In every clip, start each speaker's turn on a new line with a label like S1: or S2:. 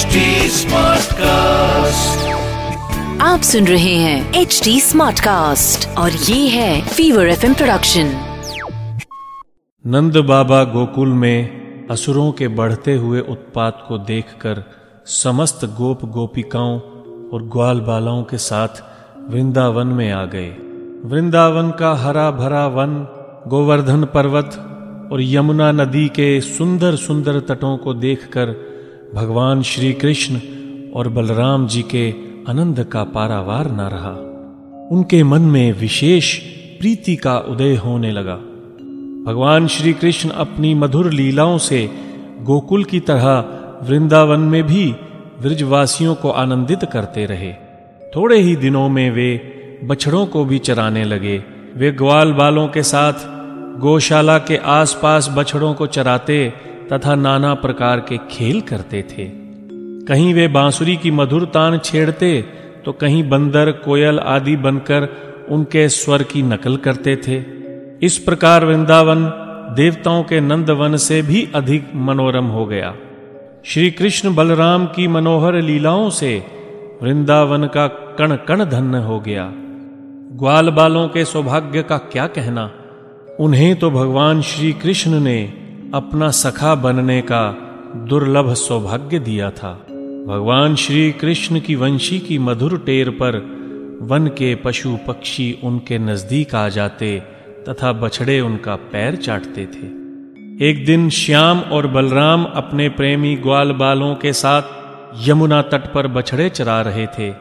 S1: HD Smartcast.
S2: आप सुन रहे हैं एच डी स्मार्ट कास्ट और ये है Fever F production
S3: Nand Baba Gokul में असुरों के बढ़ते हुए उत्पात को देखकर समस्त गोप गोपिकाओं और ग्वाल बालाओं के साथ वृंदावन में आ गए वृंदावन का हरा भरा वन गोवर्धन पर्वत और यमुना नदी के सुंदर सुंदर तटों को देखकर भगवान श्री कृष्ण और बलराम जी के आनंद का पारावार न रहा। उनके मन में विशेष प्रीति का उदय होने लगा। भगवान श्री कृष्ण अपनी मधुर लीलाओं से गोकुल की तरह वृंदावन में भी ब्रजवासियों को आनंदित करते रहे। थोड़े ही दिनों में वे बछड़ों को भी चराने लगे। वे ग्वाल बालों के साथ गौशाला के आसपास बछड़ों को चराते तथा नाना प्रकार के खेल करते थे। कहीं वे बांसुरी की मधुर तान छेड़ते तो कहीं बंदर, कोयल आदि बनकर उनके स्वर की नकल करते थे। इस प्रकार वृंदावन देवताओं के नंदवन से भी अधिक मनोरम हो गया। श्री कृष्ण बलराम की मनोहर लीलाओं से वृंदावन का कण कण धन्य हो गया। ग्वाल बालों के सौभाग्य का क्या कहना? उन्हें तो भगवान श्री कृष्ण ने अपना सखा बनने का दुर्लभ सौभाग्य दिया था। भगवान श्री कृष्ण की वंशी की मधुर टेर पर वन के पशु पक्षी उनके नज़दीक आ जाते तथा बछड़े उनका पैर चाटते थे। एक दिन श्याम और बलराम अपने प्रेमी ग्वाल बालों के साथ यमुना तट पर बछड़े चरा रहे थे।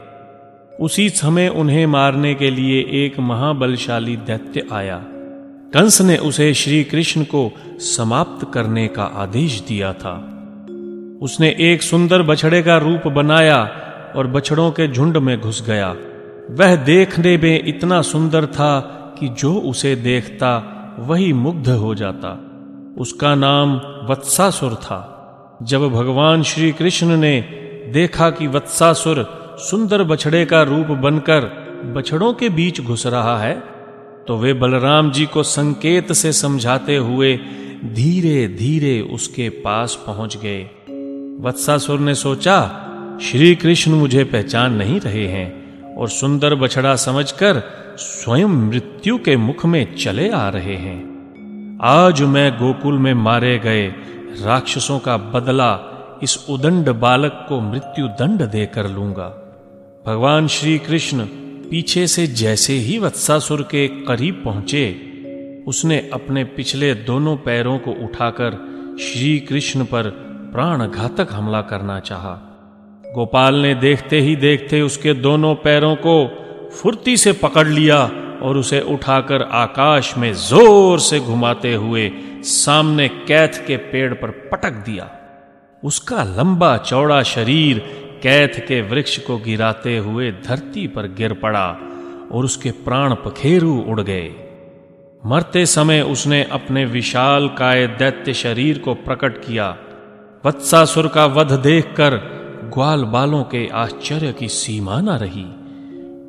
S3: उसी समय उन्हें मारने के लिए एक महाबलशाली दैत्य आया। कंस ने उसे श्री कृष्ण को समाप्त करने का आदेश दिया था। उसने एक सुंदर बछड़े का रूप बनाया और बछड़ों के झुंड में घुस गया। वह देखने में इतना सुंदर था कि जो उसे देखता, वही मुग्ध हो जाता। उसका नाम वत्सासुर था। जब भगवान श्री कृष्ण ने देखा कि वत्सासुर सुंदर बछड़े का रूप बनकर बछड़ों के बीच घुस रहा है तो वे बलराम जी को संकेत से समझाते हुए धीरे धीरे उसके पास पहुँच गए। वत्सासुर ने सोचा श्री कृष्ण मुझे पहचान नहीं रहे हैं और सुंदर बछड़ा समझकर स्वयं मृत्यु के मुख में चले आ रहे हैं। आज मैं गोकुल में मारे गए राक्षसों का बदला इस उदंड बालक को मृत्यु दंड देकर लूँगा। भगवान श्री कृष्ण पीछे से जैसे ही वत्सासुर के करीब पहुँचे, उसने अपने पिछले दोनों पैरों को उठाकर श्री कृष्ण पर प्राण घातक हमला करना चाहा। गोपाल ने देखते ही देखते उसके दोनों पैरों को फुर्ती से पकड़ लिया और उसे उठाकर आकाश में ज़ोर से घुमाते हुए सामने कैथ के पेड़ पर पटक दिया उसका लंबा चौड़ा शरीर कैथ के वृक्ष को गिराते हुए धरती पर गिर पड़ा और उसके प्राण पखेरु उड़ गए। मरते समय उसने अपने विशाल काय दैत्य शरीर को प्रकट किया। वत्सासुर का वध देखकर ग्वाल बालों के आश्चर्य की सीमा न रही।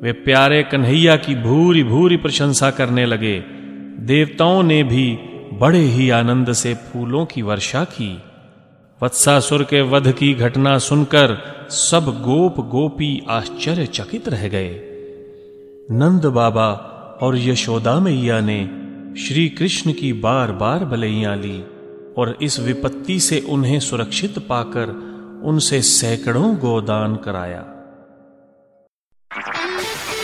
S3: वे प्यारे कन्हैया की भूरी भूरी प्रशंसा करने लगे। देवताओं ने भी बड़े ही आनंद से फूलों की वर्षा की। वत्सासुर के वध की घटना सुनकर सब गोप गोपी आश्चर्यचकित रह गए। नंद बाबा और यशोदा मैया ने श्री कृष्ण की बार बार बलैया ली और इस विपत्ति से उन्हें सुरक्षित पाकर उनसे सैकड़ों गोदान कराया।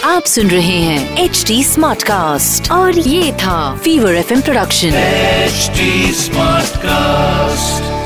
S2: आप सुन रहे हैं एच डी स्मार्ट कास्ट और ये था Fever F production
S1: HD Smartcast.